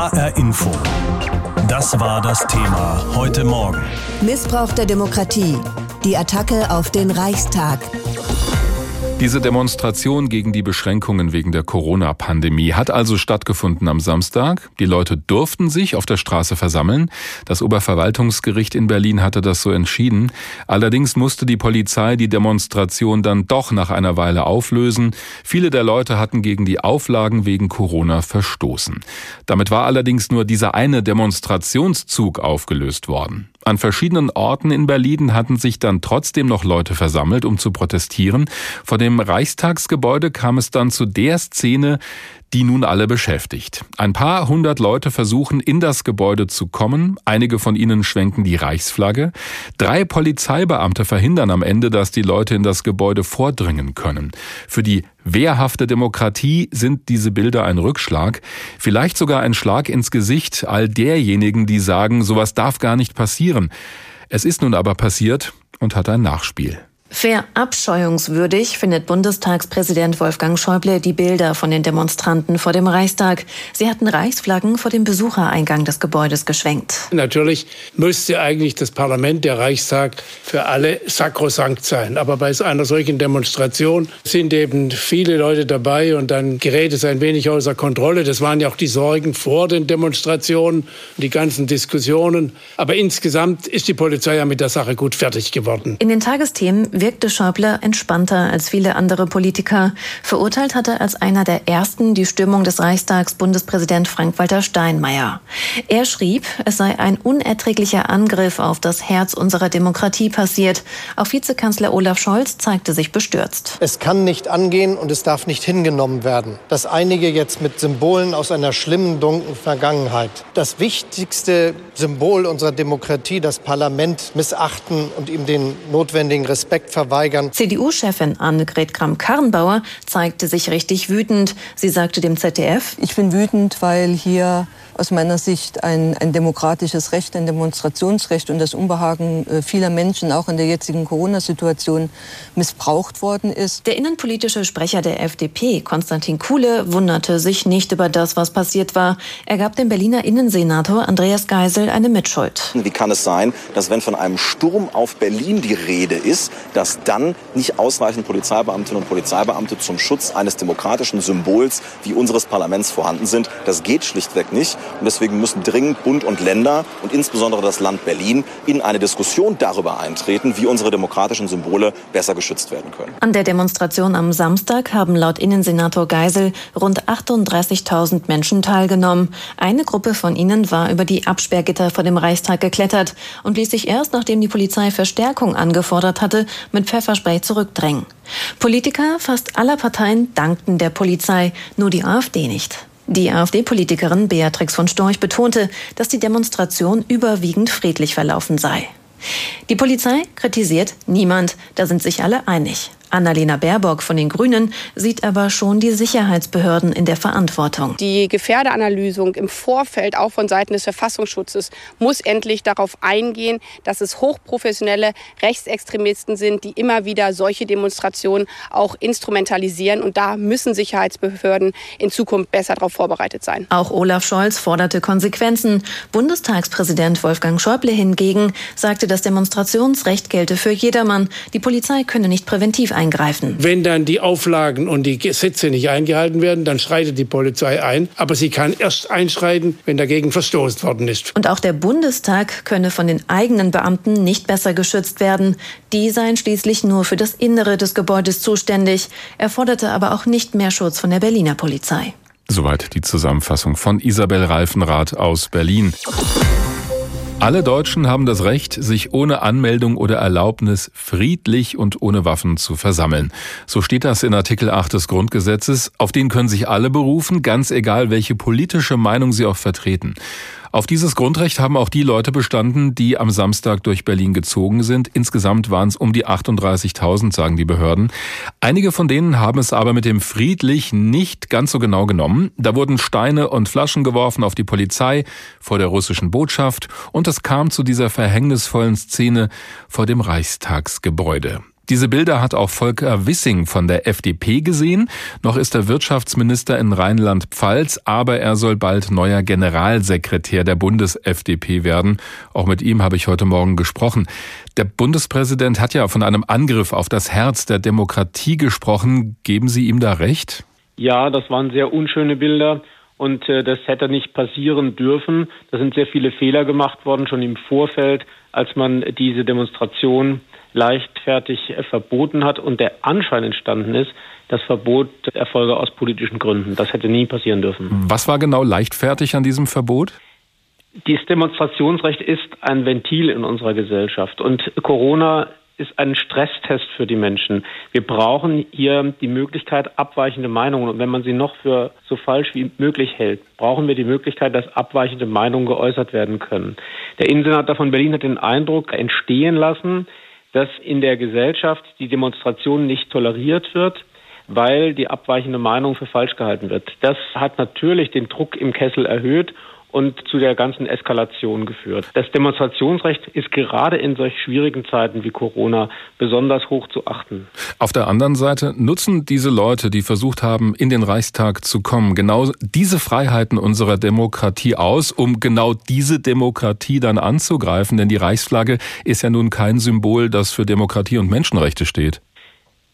HR Info. Das war das Thema heute Morgen. Missbrauch der Demokratie. Die Attacke auf den Reichstag. Diese Demonstration gegen die Beschränkungen wegen der Corona-Pandemie hat also stattgefunden am Samstag. Die Leute durften sich auf der Straße versammeln. Das Oberverwaltungsgericht in Berlin hatte das so entschieden. Allerdings musste die Polizei die Demonstration dann doch nach einer Weile auflösen. Viele der Leute hatten gegen die Auflagen wegen Corona verstoßen. Damit war allerdings nur dieser eine Demonstrationszug aufgelöst worden. An verschiedenen Orten in Berlin hatten sich dann trotzdem noch Leute versammelt, um zu protestieren. Vor dem Reichstagsgebäude kam es dann zu der Szene, die nun alle beschäftigt. Ein paar hundert Leute versuchen in das Gebäude zu kommen, einige von ihnen schwenken die Reichsflagge, drei Polizeibeamte verhindern am Ende, dass die Leute in das Gebäude vordringen können. Für die wehrhafte Demokratie sind diese Bilder ein Rückschlag, vielleicht sogar ein Schlag ins Gesicht all derjenigen, die sagen, sowas darf gar nicht passieren. Es ist nun aber passiert und hat ein Nachspiel. Verabscheuungswürdig findet Bundestagspräsident Wolfgang Schäuble die Bilder von den Demonstranten vor dem Reichstag. Sie hatten Reichsflaggen vor dem Besuchereingang des Gebäudes geschwenkt. Natürlich müsste eigentlich das Parlament, der Reichstag, für alle sakrosankt sein. Aber bei einer solchen Demonstration sind eben viele Leute dabei und dann gerät es ein wenig außer Kontrolle. Das waren ja auch die Sorgen vor den Demonstrationen, die ganzen Diskussionen. Aber insgesamt ist die Polizei ja mit der Sache gut fertig geworden. In den Tagesthemen wirkte Schäuble entspannter als viele andere Politiker. Verurteilt hatte als einer der ersten die Stimmung des Reichstags Bundespräsident Frank-Walter Steinmeier. Er schrieb, es sei ein unerträglicher Angriff auf das Herz unserer Demokratie passiert. Auch Vizekanzler Olaf Scholz zeigte sich bestürzt. Es kann nicht angehen und es darf nicht hingenommen werden, dass einige jetzt mit Symbolen aus einer schlimmen, dunklen Vergangenheit das wichtigste Symbol unserer Demokratie, das Parlament, missachten und ihm den notwendigen Respekt verweigern. CDU-Chefin Annegret Kramp-Karrenbauer zeigte sich richtig wütend. Sie sagte dem ZDF, ich bin wütend, weil hier aus meiner Sicht ein, ein demokratisches Recht, ein Demonstrationsrecht und das Unbehagen äh, vieler Menschen auch in der jetzigen Corona-Situation missbraucht worden ist. Der innenpolitische Sprecher der FDP, Konstantin Kuhle, wunderte sich nicht über das, was passiert war. Er gab dem Berliner Innensenator Andreas Geisel eine Mitschuld. Wie kann es sein, dass wenn von einem Sturm auf Berlin die Rede ist, dass dann nicht ausreichend Polizeibeamtinnen und Polizeibeamte zum Schutz eines demokratischen Symbols wie unseres Parlaments vorhanden sind? Das geht schlichtweg nicht. Und deswegen müssen dringend Bund und Länder und insbesondere das Land Berlin in eine Diskussion darüber eintreten, wie unsere demokratischen Symbole besser geschützt werden können. An der Demonstration am Samstag haben laut Innensenator Geisel rund 38.000 Menschen teilgenommen. Eine Gruppe von ihnen war über die Absperrgitter vor dem Reichstag geklettert und ließ sich erst, nachdem die Polizei Verstärkung angefordert hatte, mit Pfefferspray zurückdrängen. Politiker fast aller Parteien dankten der Polizei, nur die AfD nicht. Die AfD-Politikerin Beatrix von Storch betonte, dass die Demonstration überwiegend friedlich verlaufen sei. Die Polizei kritisiert niemand, da sind sich alle einig. Annalena Baerbock von den Grünen sieht aber schon die Sicherheitsbehörden in der Verantwortung. Die Gefährdeanalysung im Vorfeld, auch von Seiten des Verfassungsschutzes, muss endlich darauf eingehen, dass es hochprofessionelle Rechtsextremisten sind, die immer wieder solche Demonstrationen auch instrumentalisieren. Und da müssen Sicherheitsbehörden in Zukunft besser darauf vorbereitet sein. Auch Olaf Scholz forderte Konsequenzen. Bundestagspräsident Wolfgang Schäuble hingegen sagte, das Demonstrationsrecht gelte für jedermann. Die Polizei könne nicht präventiv eingreifen. Wenn dann die Auflagen und die Gesetze nicht eingehalten werden, dann schreitet die Polizei ein. Aber sie kann erst einschreiten, wenn dagegen verstoßen worden ist. Und auch der Bundestag könne von den eigenen Beamten nicht besser geschützt werden. Die seien schließlich nur für das Innere des Gebäudes zuständig. Er forderte aber auch nicht mehr Schutz von der Berliner Polizei. Soweit die Zusammenfassung von Isabel Reifenrath aus Berlin. Alle Deutschen haben das Recht, sich ohne Anmeldung oder Erlaubnis friedlich und ohne Waffen zu versammeln. So steht das in Artikel 8 des Grundgesetzes. Auf den können sich alle berufen, ganz egal, welche politische Meinung sie auch vertreten. Auf dieses Grundrecht haben auch die Leute bestanden, die am Samstag durch Berlin gezogen sind. Insgesamt waren es um die 38.000, sagen die Behörden. Einige von denen haben es aber mit dem friedlich nicht ganz so genau genommen. Da wurden Steine und Flaschen geworfen auf die Polizei vor der russischen Botschaft und es kam zu dieser verhängnisvollen Szene vor dem Reichstagsgebäude. Diese Bilder hat auch Volker Wissing von der FDP gesehen. Noch ist er Wirtschaftsminister in Rheinland-Pfalz, aber er soll bald neuer Generalsekretär der Bundes-FDP werden. Auch mit ihm habe ich heute Morgen gesprochen. Der Bundespräsident hat ja von einem Angriff auf das Herz der Demokratie gesprochen. Geben Sie ihm da recht? Ja, das waren sehr unschöne Bilder und äh, das hätte nicht passieren dürfen. Da sind sehr viele Fehler gemacht worden, schon im Vorfeld, als man diese Demonstration leichtfertig äh, verboten hat und der Anschein entstanden ist, das Verbot erfolge aus politischen Gründen. Das hätte nie passieren dürfen. Was war genau leichtfertig an diesem Verbot? Dieses Demonstrationsrecht ist ein Ventil in unserer Gesellschaft und Corona ist ein Stresstest für die Menschen. Wir brauchen hier die Möglichkeit, abweichende Meinungen, und wenn man sie noch für so falsch wie möglich hält, brauchen wir die Möglichkeit, dass abweichende Meinungen geäußert werden können. Der Innensenator von Berlin hat den Eindruck entstehen lassen, dass in der Gesellschaft die Demonstration nicht toleriert wird, weil die abweichende Meinung für falsch gehalten wird. Das hat natürlich den Druck im Kessel erhöht und zu der ganzen Eskalation geführt. Das Demonstrationsrecht ist gerade in solch schwierigen Zeiten wie Corona besonders hoch zu achten. Auf der anderen Seite nutzen diese Leute, die versucht haben, in den Reichstag zu kommen, genau diese Freiheiten unserer Demokratie aus, um genau diese Demokratie dann anzugreifen, denn die Reichsflagge ist ja nun kein Symbol, das für Demokratie und Menschenrechte steht.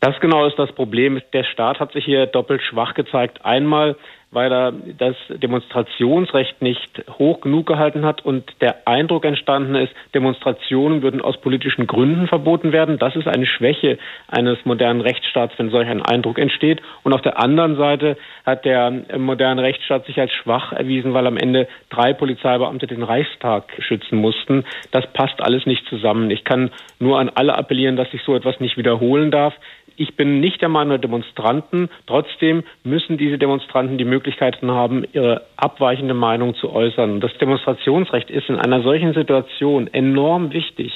Das genau ist das Problem. Der Staat hat sich hier doppelt schwach gezeigt. Einmal weil er das Demonstrationsrecht nicht hoch genug gehalten hat und der Eindruck entstanden ist, Demonstrationen würden aus politischen Gründen verboten werden. Das ist eine Schwäche eines modernen Rechtsstaats, wenn solch ein Eindruck entsteht. Und auf der anderen Seite hat der moderne Rechtsstaat sich als schwach erwiesen, weil am Ende drei Polizeibeamte den Reichstag schützen mussten. Das passt alles nicht zusammen. Ich kann nur an alle appellieren, dass sich so etwas nicht wiederholen darf. Ich bin nicht der Meinung der Demonstranten. Trotzdem müssen diese Demonstranten die Möglichkeiten haben, ihre abweichende Meinung zu äußern. Das Demonstrationsrecht ist in einer solchen Situation enorm wichtig.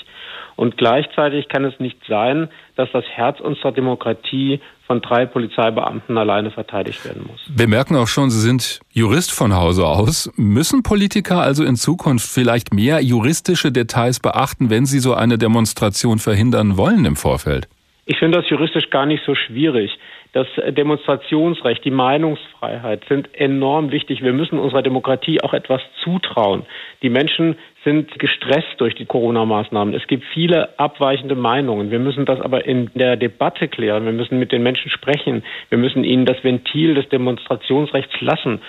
Und gleichzeitig kann es nicht sein, dass das Herz unserer Demokratie von drei Polizeibeamten alleine verteidigt werden muss. Wir merken auch schon, Sie sind Jurist von Hause aus. Müssen Politiker also in Zukunft vielleicht mehr juristische Details beachten, wenn sie so eine Demonstration verhindern wollen im Vorfeld? Ich finde das juristisch gar nicht so schwierig. Das Demonstrationsrecht, die Meinungsfreiheit sind enorm wichtig. Wir müssen unserer Demokratie auch etwas zutrauen. Die Menschen sind gestresst durch die Corona-Maßnahmen. Es gibt viele abweichende Meinungen. Wir müssen das aber in der Debatte klären. Wir müssen mit den Menschen sprechen. Wir müssen ihnen das Ventil des Demonstrationsrechts lassen.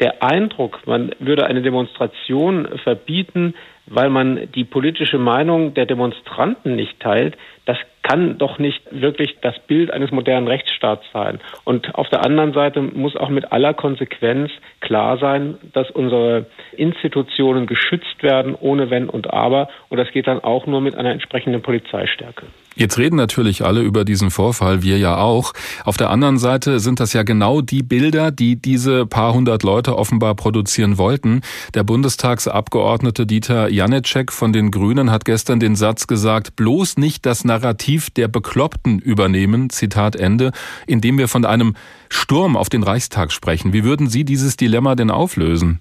Der Eindruck, man würde eine Demonstration verbieten, weil man die politische Meinung der Demonstranten nicht teilt, das kann doch nicht wirklich das Bild eines modernen Rechtsstaats sein. Und auf der anderen Seite muss auch mit aller Konsequenz klar sein, dass unsere Institutionen geschützt werden, ohne Wenn und Aber. Und das geht dann auch nur mit einer entsprechenden Polizeistärke. Jetzt reden natürlich alle über diesen Vorfall, wir ja auch. Auf der anderen Seite sind das ja genau die Bilder, die diese paar hundert Leute offenbar produzieren wollten. Der Bundestagsabgeordnete Dieter Janecek von den Grünen hat gestern den Satz gesagt, bloß nicht das Narrativ der Bekloppten übernehmen, Zitat Ende, indem wir von einem Sturm auf den Reichstag sprechen. Wie würden Sie dieses Dilemma denn auflösen?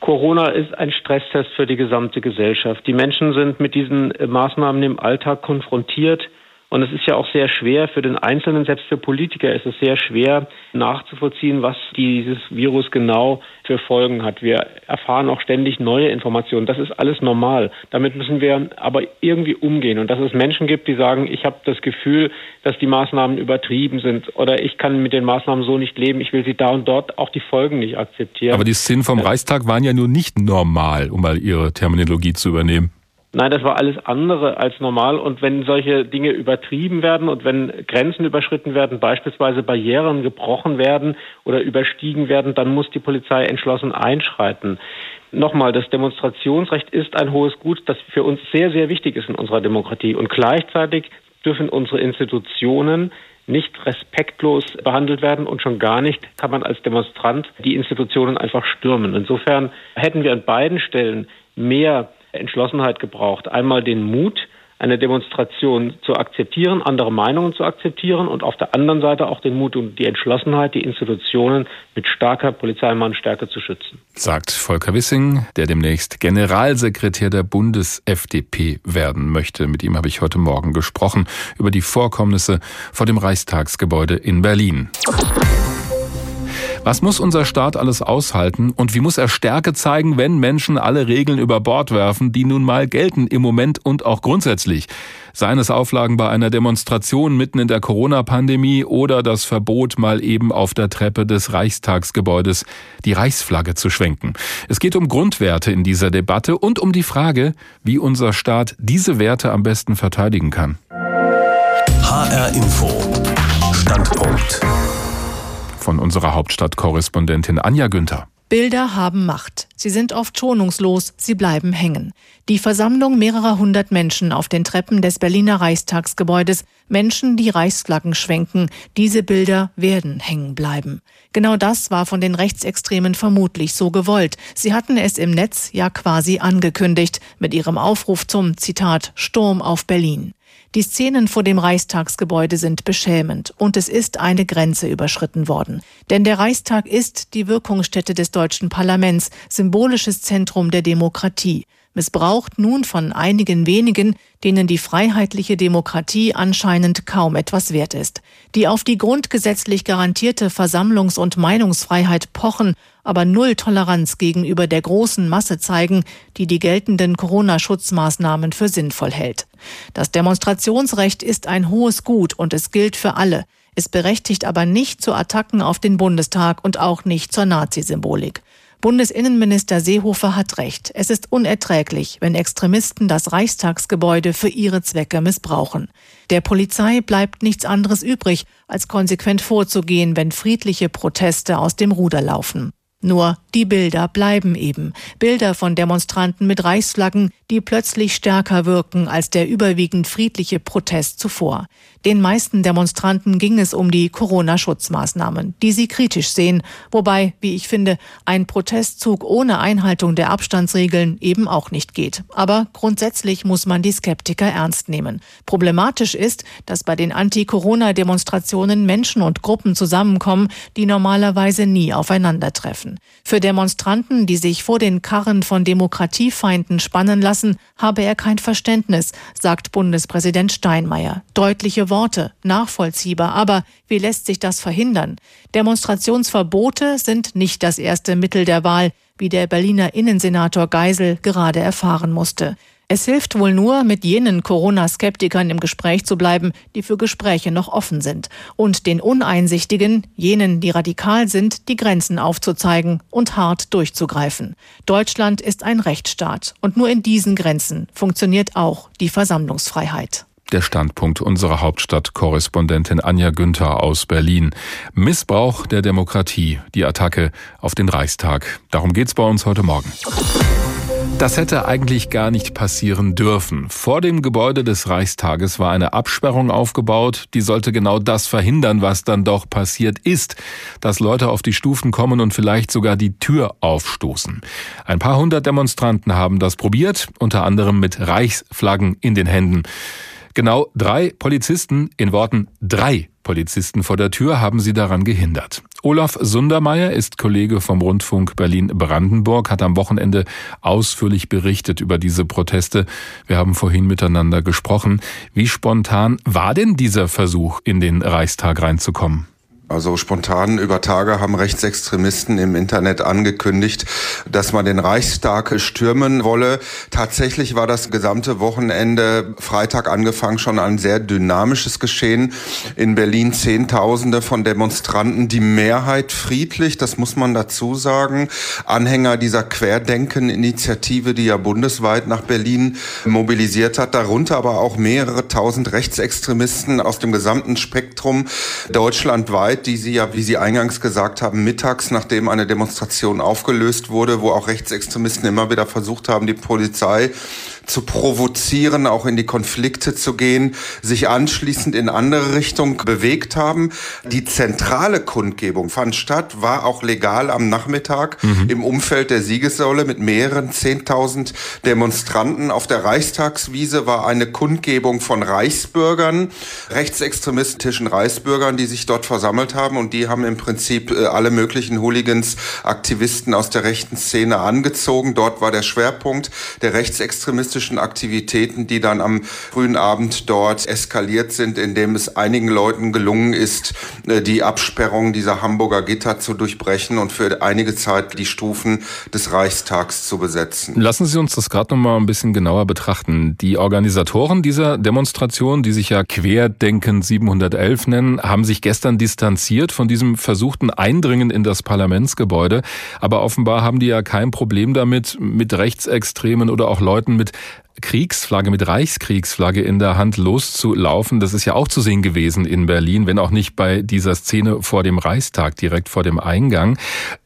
Corona ist ein Stresstest für die gesamte Gesellschaft. Die Menschen sind mit diesen äh, Maßnahmen im Alltag konfrontiert. Und es ist ja auch sehr schwer für den Einzelnen, selbst für Politiker ist es sehr schwer nachzuvollziehen, was dieses Virus genau für Folgen hat. Wir erfahren auch ständig neue Informationen. Das ist alles normal. Damit müssen wir aber irgendwie umgehen. Und dass es Menschen gibt, die sagen, ich habe das Gefühl, dass die Maßnahmen übertrieben sind oder ich kann mit den Maßnahmen so nicht leben, ich will sie da und dort auch die Folgen nicht akzeptieren. Aber die Szenen vom Reichstag waren ja nur nicht normal, um mal Ihre Terminologie zu übernehmen. Nein, das war alles andere als normal. Und wenn solche Dinge übertrieben werden und wenn Grenzen überschritten werden, beispielsweise Barrieren gebrochen werden oder überstiegen werden, dann muss die Polizei entschlossen einschreiten. Nochmal, das Demonstrationsrecht ist ein hohes Gut, das für uns sehr, sehr wichtig ist in unserer Demokratie. Und gleichzeitig dürfen unsere Institutionen nicht respektlos behandelt werden und schon gar nicht kann man als Demonstrant die Institutionen einfach stürmen. Insofern hätten wir an beiden Stellen mehr Entschlossenheit gebraucht. Einmal den Mut, eine Demonstration zu akzeptieren, andere Meinungen zu akzeptieren und auf der anderen Seite auch den Mut und die Entschlossenheit, die Institutionen mit starker Polizeimannstärke zu schützen. Sagt Volker Wissing, der demnächst Generalsekretär der Bundes-FDP werden möchte. Mit ihm habe ich heute Morgen gesprochen über die Vorkommnisse vor dem Reichstagsgebäude in Berlin. Was muss unser Staat alles aushalten und wie muss er Stärke zeigen, wenn Menschen alle Regeln über Bord werfen, die nun mal gelten im Moment und auch grundsätzlich? Seien es Auflagen bei einer Demonstration mitten in der Corona-Pandemie oder das Verbot, mal eben auf der Treppe des Reichstagsgebäudes die Reichsflagge zu schwenken. Es geht um Grundwerte in dieser Debatte und um die Frage, wie unser Staat diese Werte am besten verteidigen kann. HR Info. Standpunkt von unserer Hauptstadtkorrespondentin Anja Günther. Bilder haben Macht. Sie sind oft schonungslos, sie bleiben hängen. Die Versammlung mehrerer hundert Menschen auf den Treppen des Berliner Reichstagsgebäudes, Menschen, die Reichsflaggen schwenken, diese Bilder werden hängen bleiben. Genau das war von den Rechtsextremen vermutlich so gewollt. Sie hatten es im Netz ja quasi angekündigt mit ihrem Aufruf zum Zitat Sturm auf Berlin. Die Szenen vor dem Reichstagsgebäude sind beschämend und es ist eine Grenze überschritten worden. Denn der Reichstag ist die Wirkungsstätte des deutschen Parlaments, symbolisches Zentrum der Demokratie missbraucht nun von einigen wenigen, denen die freiheitliche Demokratie anscheinend kaum etwas wert ist, die auf die grundgesetzlich garantierte Versammlungs- und Meinungsfreiheit pochen, aber null Toleranz gegenüber der großen Masse zeigen, die die geltenden Corona-Schutzmaßnahmen für sinnvoll hält. Das Demonstrationsrecht ist ein hohes Gut und es gilt für alle. Es berechtigt aber nicht zu Attacken auf den Bundestag und auch nicht zur Nazi-Symbolik. Bundesinnenminister Seehofer hat recht. Es ist unerträglich, wenn Extremisten das Reichstagsgebäude für ihre Zwecke missbrauchen. Der Polizei bleibt nichts anderes übrig, als konsequent vorzugehen, wenn friedliche Proteste aus dem Ruder laufen. Nur die Bilder bleiben eben. Bilder von Demonstranten mit Reichsflaggen, die plötzlich stärker wirken als der überwiegend friedliche Protest zuvor. Den meisten Demonstranten ging es um die Corona-Schutzmaßnahmen, die sie kritisch sehen, wobei, wie ich finde, ein Protestzug ohne Einhaltung der Abstandsregeln eben auch nicht geht. Aber grundsätzlich muss man die Skeptiker ernst nehmen. Problematisch ist, dass bei den Anti-Corona-Demonstrationen Menschen und Gruppen zusammenkommen, die normalerweise nie aufeinandertreffen. Für Demonstranten, die sich vor den Karren von Demokratiefeinden spannen lassen, habe er kein Verständnis, sagt Bundespräsident Steinmeier. Deutliche Worte, nachvollziehbar, aber wie lässt sich das verhindern? Demonstrationsverbote sind nicht das erste Mittel der Wahl, wie der Berliner Innensenator Geisel gerade erfahren musste. Es hilft wohl nur, mit jenen Corona-Skeptikern im Gespräch zu bleiben, die für Gespräche noch offen sind, und den Uneinsichtigen, jenen, die radikal sind, die Grenzen aufzuzeigen und hart durchzugreifen. Deutschland ist ein Rechtsstaat, und nur in diesen Grenzen funktioniert auch die Versammlungsfreiheit. Der Standpunkt unserer Hauptstadtkorrespondentin Anja Günther aus Berlin. Missbrauch der Demokratie, die Attacke auf den Reichstag. Darum geht's bei uns heute Morgen. Das hätte eigentlich gar nicht passieren dürfen. Vor dem Gebäude des Reichstages war eine Absperrung aufgebaut, die sollte genau das verhindern, was dann doch passiert ist, dass Leute auf die Stufen kommen und vielleicht sogar die Tür aufstoßen. Ein paar hundert Demonstranten haben das probiert, unter anderem mit Reichsflaggen in den Händen. Genau drei Polizisten, in Worten drei Polizisten vor der Tür haben sie daran gehindert. Olaf Sundermeier ist Kollege vom Rundfunk Berlin-Brandenburg, hat am Wochenende ausführlich berichtet über diese Proteste. Wir haben vorhin miteinander gesprochen. Wie spontan war denn dieser Versuch, in den Reichstag reinzukommen? Also spontan über Tage haben Rechtsextremisten im Internet angekündigt, dass man den Reichstag stürmen wolle. Tatsächlich war das gesamte Wochenende Freitag angefangen schon ein sehr dynamisches Geschehen. In Berlin Zehntausende von Demonstranten, die Mehrheit friedlich, das muss man dazu sagen. Anhänger dieser Querdenken-Initiative, die ja bundesweit nach Berlin mobilisiert hat, darunter aber auch mehrere tausend Rechtsextremisten aus dem gesamten Spektrum deutschlandweit Zeit, die Sie ja, wie Sie eingangs gesagt haben, mittags, nachdem eine Demonstration aufgelöst wurde, wo auch Rechtsextremisten immer wieder versucht haben, die Polizei zu provozieren, auch in die Konflikte zu gehen, sich anschließend in andere Richtungen bewegt haben. Die zentrale Kundgebung fand statt, war auch legal am Nachmittag mhm. im Umfeld der Siegessäule mit mehreren 10.000 Demonstranten. Auf der Reichstagswiese war eine Kundgebung von Reichsbürgern, rechtsextremistischen Reichsbürgern, die sich dort versammelt haben und die haben im Prinzip äh, alle möglichen Hooligans, Aktivisten aus der rechten Szene angezogen. Dort war der Schwerpunkt der rechtsextremistischen Aktivitäten, die dann am frühen Abend dort eskaliert sind, indem es einigen Leuten gelungen ist, äh, die Absperrung dieser Hamburger Gitter zu durchbrechen und für einige Zeit die Stufen des Reichstags zu besetzen. Lassen Sie uns das gerade noch mal ein bisschen genauer betrachten. Die Organisatoren dieser Demonstration, die sich ja Querdenken 711 nennen, haben sich gestern distanziert von diesem versuchten Eindringen in das Parlamentsgebäude. Aber offenbar haben die ja kein Problem damit, mit Rechtsextremen oder auch Leuten mit Kriegsflagge, mit Reichskriegsflagge in der Hand loszulaufen. Das ist ja auch zu sehen gewesen in Berlin, wenn auch nicht bei dieser Szene vor dem Reichstag, direkt vor dem Eingang.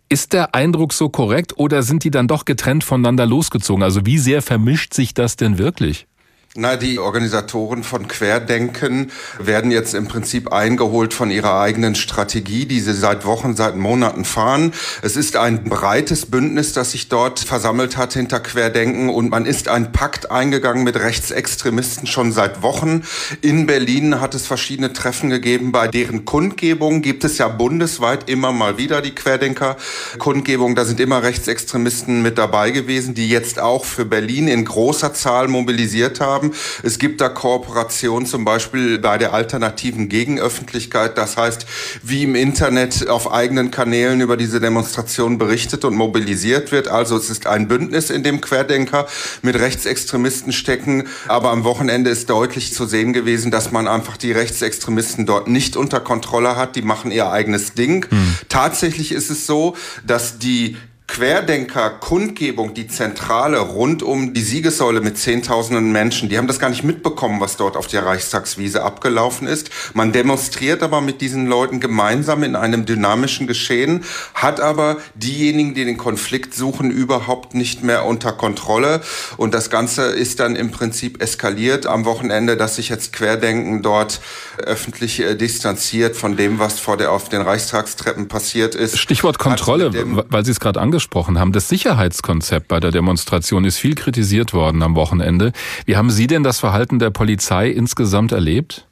Ist der Eindruck so korrekt oder sind die dann doch getrennt voneinander losgezogen? Also wie sehr vermischt sich das denn wirklich? Na, die Organisatoren von Querdenken werden jetzt im Prinzip eingeholt von ihrer eigenen Strategie, die sie seit Wochen, seit Monaten fahren. Es ist ein breites Bündnis, das sich dort versammelt hat hinter Querdenken und man ist ein Pakt eingegangen mit Rechtsextremisten schon seit Wochen. In Berlin hat es verschiedene Treffen gegeben, bei deren Kundgebung gibt es ja bundesweit immer mal wieder die Querdenker-Kundgebung. Da sind immer Rechtsextremisten mit dabei gewesen, die jetzt auch für Berlin in großer Zahl mobilisiert haben haben. Es gibt da Kooperation zum Beispiel bei der alternativen Gegenöffentlichkeit. Das heißt, wie im Internet auf eigenen Kanälen über diese Demonstration berichtet und mobilisiert wird. Also es ist ein Bündnis, in dem Querdenker mit Rechtsextremisten stecken. Aber am Wochenende ist deutlich zu sehen gewesen, dass man einfach die Rechtsextremisten dort nicht unter Kontrolle hat. Die machen ihr eigenes Ding. Hm. Tatsächlich ist es so, dass die Querdenker-Kundgebung, die Zentrale rund um die Siegessäule mit Zehntausenden Menschen, die haben das gar nicht mitbekommen, was dort auf der Reichstagswiese abgelaufen ist. Man demonstriert aber mit diesen Leuten gemeinsam in einem dynamischen Geschehen, hat aber diejenigen, die den Konflikt suchen, überhaupt nicht mehr unter Kontrolle. Und das Ganze ist dann im Prinzip eskaliert am Wochenende, dass sich jetzt Querdenken dort öffentlich äh, distanziert von dem, was vor der, auf den Reichstagstreppen passiert ist. Stichwort Kontrolle, weil Sie es gerade angesprochen angesprochen haben. Das Sicherheitskonzept bei der Demonstration ist viel kritisiert worden am Wochenende. Wie haben Sie denn das Verhalten der Polizei insgesamt erlebt?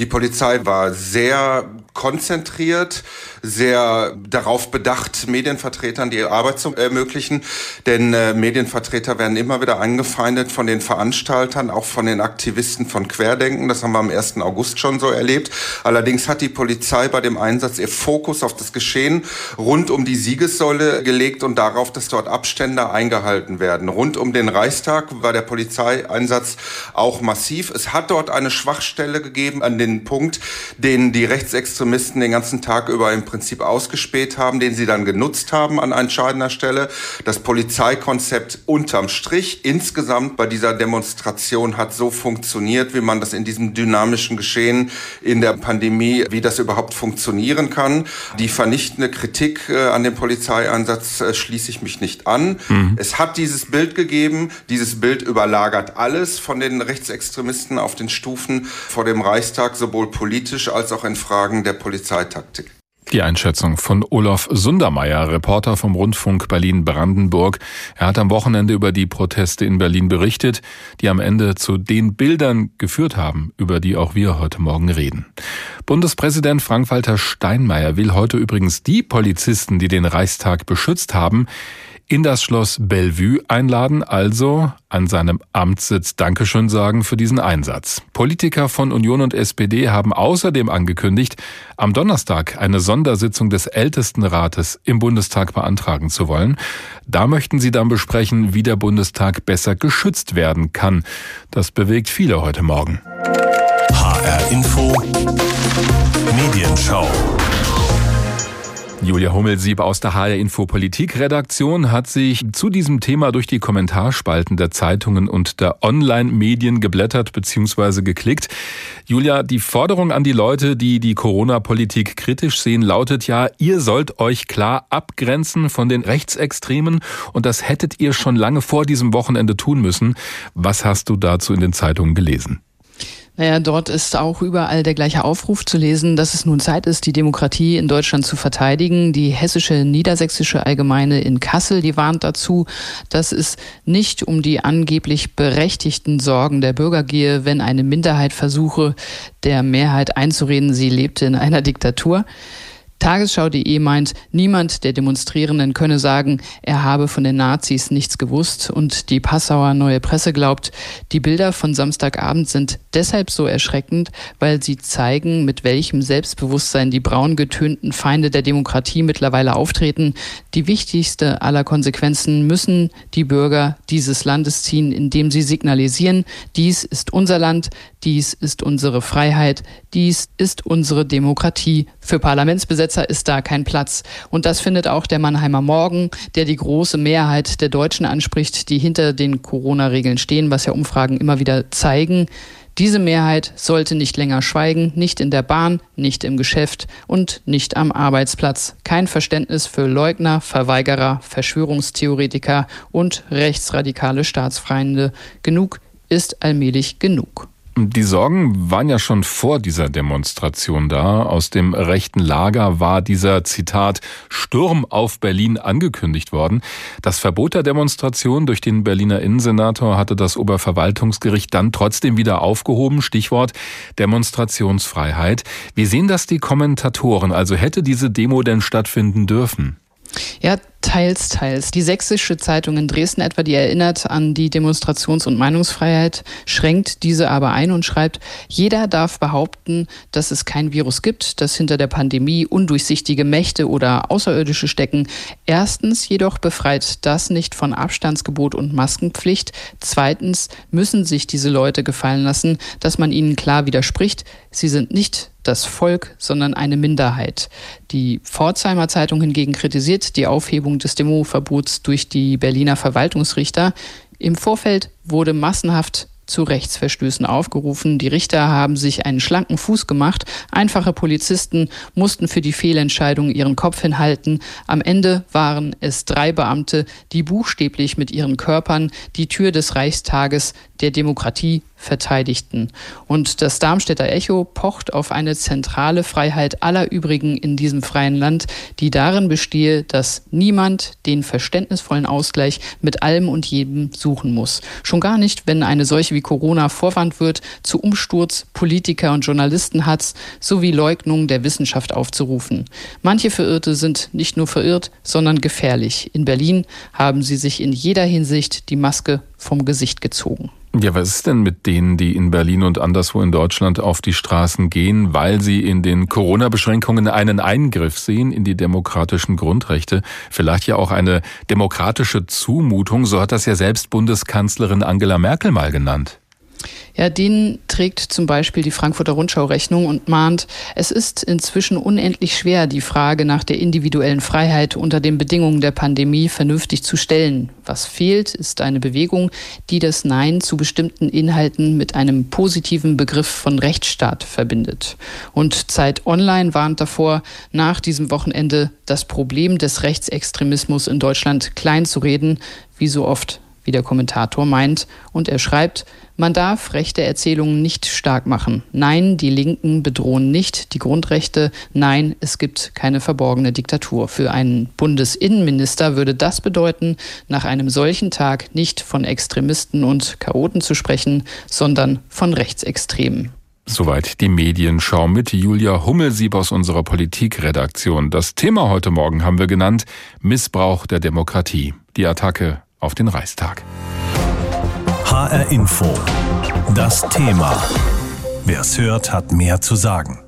Die Polizei war sehr konzentriert, sehr darauf bedacht, Medienvertretern die Arbeit zu ermöglichen. Denn äh, Medienvertreter werden immer wieder angefeindet von den Veranstaltern, auch von den Aktivisten von Querdenken. Das haben wir am 1. August schon so erlebt. Allerdings hat die Polizei bei dem Einsatz ihr Fokus auf das Geschehen rund um die Siegessäule gelegt und darauf, dass dort Abstände eingehalten werden. Rund um den Reichstag war der Polizeieinsatz auch massiv. Es hat dort eine Schwachstelle gegeben an den den Punkt, den die Rechtsextremisten den ganzen Tag über im Prinzip ausgespäht haben, den sie dann genutzt haben an entscheidender Stelle. Das Polizeikonzept unterm Strich insgesamt bei dieser Demonstration hat so funktioniert, wie man das in diesem dynamischen Geschehen in der Pandemie, wie das überhaupt funktionieren kann. Die vernichtende Kritik äh, an dem Polizeieinsatz äh, schließe ich mich nicht an. Mhm. Es hat dieses Bild gegeben. Dieses Bild überlagert alles von den Rechtsextremisten auf den Stufen vor dem Reichstag sowohl politisch als auch in Fragen der Polizeitaktik. Die Einschätzung von Olaf Sundermeier, Reporter vom Rundfunk Berlin-Brandenburg. Er hat am Wochenende über die Proteste in Berlin berichtet, die am Ende zu den Bildern geführt haben, über die auch wir heute Morgen reden. Bundespräsident Frank-Walter Steinmeier will heute übrigens die Polizisten, die den Reichstag beschützt haben, in das Schloss Bellevue einladen, also an seinem Amtssitz Dankeschön sagen für diesen Einsatz. Politiker von Union und SPD haben außerdem angekündigt, am Donnerstag eine Sondersitzung des Ältestenrates im Bundestag beantragen zu wollen. Da möchten sie dann besprechen, wie der Bundestag besser geschützt werden kann. Das bewegt viele heute Morgen. HR Info Medienschau Julia Hummelsieb aus der HR Info Politik Redaktion hat sich zu diesem Thema durch die Kommentarspalten der Zeitungen und der Online-Medien geblättert bzw. geklickt. Julia, die Forderung an die Leute, die die Corona-Politik kritisch sehen, lautet ja, ihr sollt euch klar abgrenzen von den Rechtsextremen und das hättet ihr schon lange vor diesem Wochenende tun müssen. Was hast du dazu in den Zeitungen gelesen? Naja, dort ist auch überall der gleiche Aufruf zu lesen, dass es nun Zeit ist, die Demokratie in Deutschland zu verteidigen. Die hessische Niedersächsische Allgemeine in Kassel, die warnt dazu, dass es nicht um die angeblich berechtigten Sorgen der Bürger gehe, wenn eine Minderheit versuche, der Mehrheit einzureden, sie lebte in einer Diktatur. Tagesschau.de meint, niemand der Demonstrierenden könne sagen, er habe von den Nazis nichts gewusst und die Passauer Neue Presse glaubt, die Bilder von Samstagabend sind deshalb so erschreckend, weil sie zeigen, mit welchem Selbstbewusstsein die braun getönten Feinde der Demokratie mittlerweile auftreten. Die wichtigste aller Konsequenzen müssen die Bürger dieses Landes ziehen, indem sie signalisieren, dies ist unser Land, dies ist unsere Freiheit, dies ist unsere Demokratie. Für Parlamentsbesetzer ist da kein Platz. Und das findet auch der Mannheimer Morgen, der die große Mehrheit der Deutschen anspricht, die hinter den Corona-Regeln stehen, was ja Umfragen immer wieder zeigen. Diese Mehrheit sollte nicht länger schweigen, nicht in der Bahn, nicht im Geschäft und nicht am Arbeitsplatz. Kein Verständnis für Leugner, Verweigerer, Verschwörungstheoretiker und rechtsradikale Staatsfeinde. Genug ist allmählich genug. Die Sorgen waren ja schon vor dieser Demonstration da. Aus dem rechten Lager war dieser Zitat Sturm auf Berlin angekündigt worden. Das Verbot der Demonstration durch den Berliner Innensenator hatte das Oberverwaltungsgericht dann trotzdem wieder aufgehoben. Stichwort Demonstrationsfreiheit. Wie sehen das die Kommentatoren? Also hätte diese Demo denn stattfinden dürfen? Ja, Teils, teils. Die sächsische Zeitung in Dresden etwa, die erinnert an die Demonstrations- und Meinungsfreiheit, schränkt diese aber ein und schreibt, jeder darf behaupten, dass es kein Virus gibt, dass hinter der Pandemie undurchsichtige Mächte oder Außerirdische stecken. Erstens jedoch befreit das nicht von Abstandsgebot und Maskenpflicht. Zweitens müssen sich diese Leute gefallen lassen, dass man ihnen klar widerspricht. Sie sind nicht das Volk, sondern eine Minderheit. Die Pforzheimer Zeitung hingegen kritisiert die Aufhebung des Demoverbots durch die Berliner Verwaltungsrichter. Im Vorfeld wurde massenhaft zu Rechtsverstößen aufgerufen. Die Richter haben sich einen schlanken Fuß gemacht. Einfache Polizisten mussten für die Fehlentscheidung ihren Kopf hinhalten. Am Ende waren es drei Beamte, die buchstäblich mit ihren Körpern die Tür des Reichstages der Demokratie verteidigten. Und das Darmstädter Echo pocht auf eine zentrale Freiheit aller übrigen in diesem freien Land, die darin bestehe, dass niemand den verständnisvollen Ausgleich mit allem und jedem suchen muss. Schon gar nicht, wenn eine solche wie Corona Vorwand wird zu Umsturz Politiker und Journalistenhatz sowie Leugnung der Wissenschaft aufzurufen. Manche Verirrte sind nicht nur verirrt, sondern gefährlich. In Berlin haben sie sich in jeder Hinsicht die Maske vom Gesicht gezogen. Ja, was ist denn mit denen, die in Berlin und anderswo in Deutschland auf die Straßen gehen, weil sie in den Corona-Beschränkungen einen Eingriff sehen in die demokratischen Grundrechte, vielleicht ja auch eine demokratische Zumutung, so hat das ja selbst Bundeskanzlerin Angela Merkel mal genannt. Ja, den trägt zum Beispiel die Frankfurter Rundschau Rechnung und mahnt, es ist inzwischen unendlich schwer, die Frage nach der individuellen Freiheit unter den Bedingungen der Pandemie vernünftig zu stellen. Was fehlt, ist eine Bewegung, die das Nein zu bestimmten Inhalten mit einem positiven Begriff von Rechtsstaat verbindet. Und Zeit Online warnt davor, nach diesem Wochenende das Problem des Rechtsextremismus in Deutschland klein zu reden, wie so oft wie der Kommentator meint, und er schreibt, man darf rechte Erzählungen nicht stark machen. Nein, die Linken bedrohen nicht die Grundrechte. Nein, es gibt keine verborgene Diktatur. Für einen Bundesinnenminister würde das bedeuten, nach einem solchen Tag nicht von Extremisten und Chaoten zu sprechen, sondern von Rechtsextremen. Soweit die Medienschau mit Julia Hummelsieb aus unserer Politikredaktion. Das Thema heute Morgen haben wir genannt Missbrauch der Demokratie. Die Attacke auf den Reichstag. HR Info. Das Thema. Wer es hört, hat mehr zu sagen.